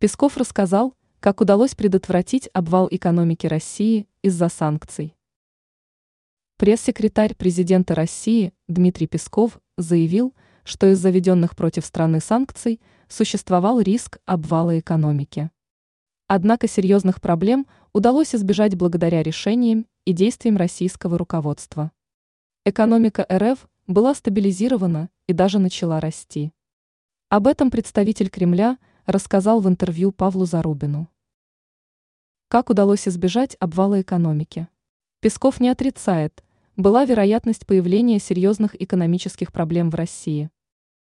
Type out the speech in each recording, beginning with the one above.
Песков рассказал, как удалось предотвратить обвал экономики России из-за санкций. Пресс-секретарь президента России Дмитрий Песков заявил, что из заведенных против страны санкций существовал риск обвала экономики. Однако серьезных проблем удалось избежать благодаря решениям и действиям российского руководства. Экономика РФ была стабилизирована и даже начала расти. Об этом представитель Кремля – рассказал в интервью Павлу Зарубину. Как удалось избежать обвала экономики? Песков не отрицает, была вероятность появления серьезных экономических проблем в России.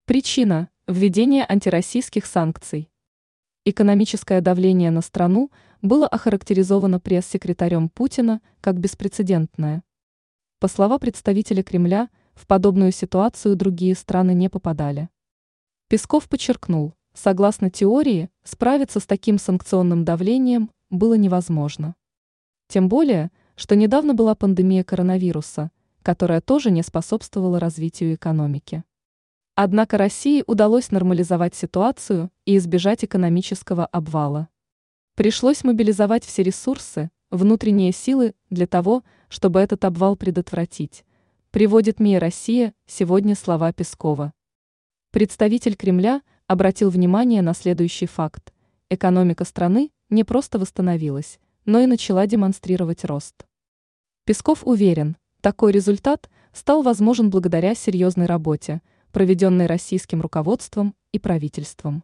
Причина – введение антироссийских санкций. Экономическое давление на страну было охарактеризовано пресс-секретарем Путина как беспрецедентное. По словам представителя Кремля, в подобную ситуацию другие страны не попадали. Песков подчеркнул, Согласно теории, справиться с таким санкционным давлением было невозможно. Тем более, что недавно была пандемия коронавируса, которая тоже не способствовала развитию экономики. Однако России удалось нормализовать ситуацию и избежать экономического обвала. Пришлось мобилизовать все ресурсы, внутренние силы для того, чтобы этот обвал предотвратить, приводит МИА «Россия» сегодня слова Пескова. Представитель Кремля – обратил внимание на следующий факт. Экономика страны не просто восстановилась, но и начала демонстрировать рост. Песков уверен, такой результат стал возможен благодаря серьезной работе, проведенной российским руководством и правительством.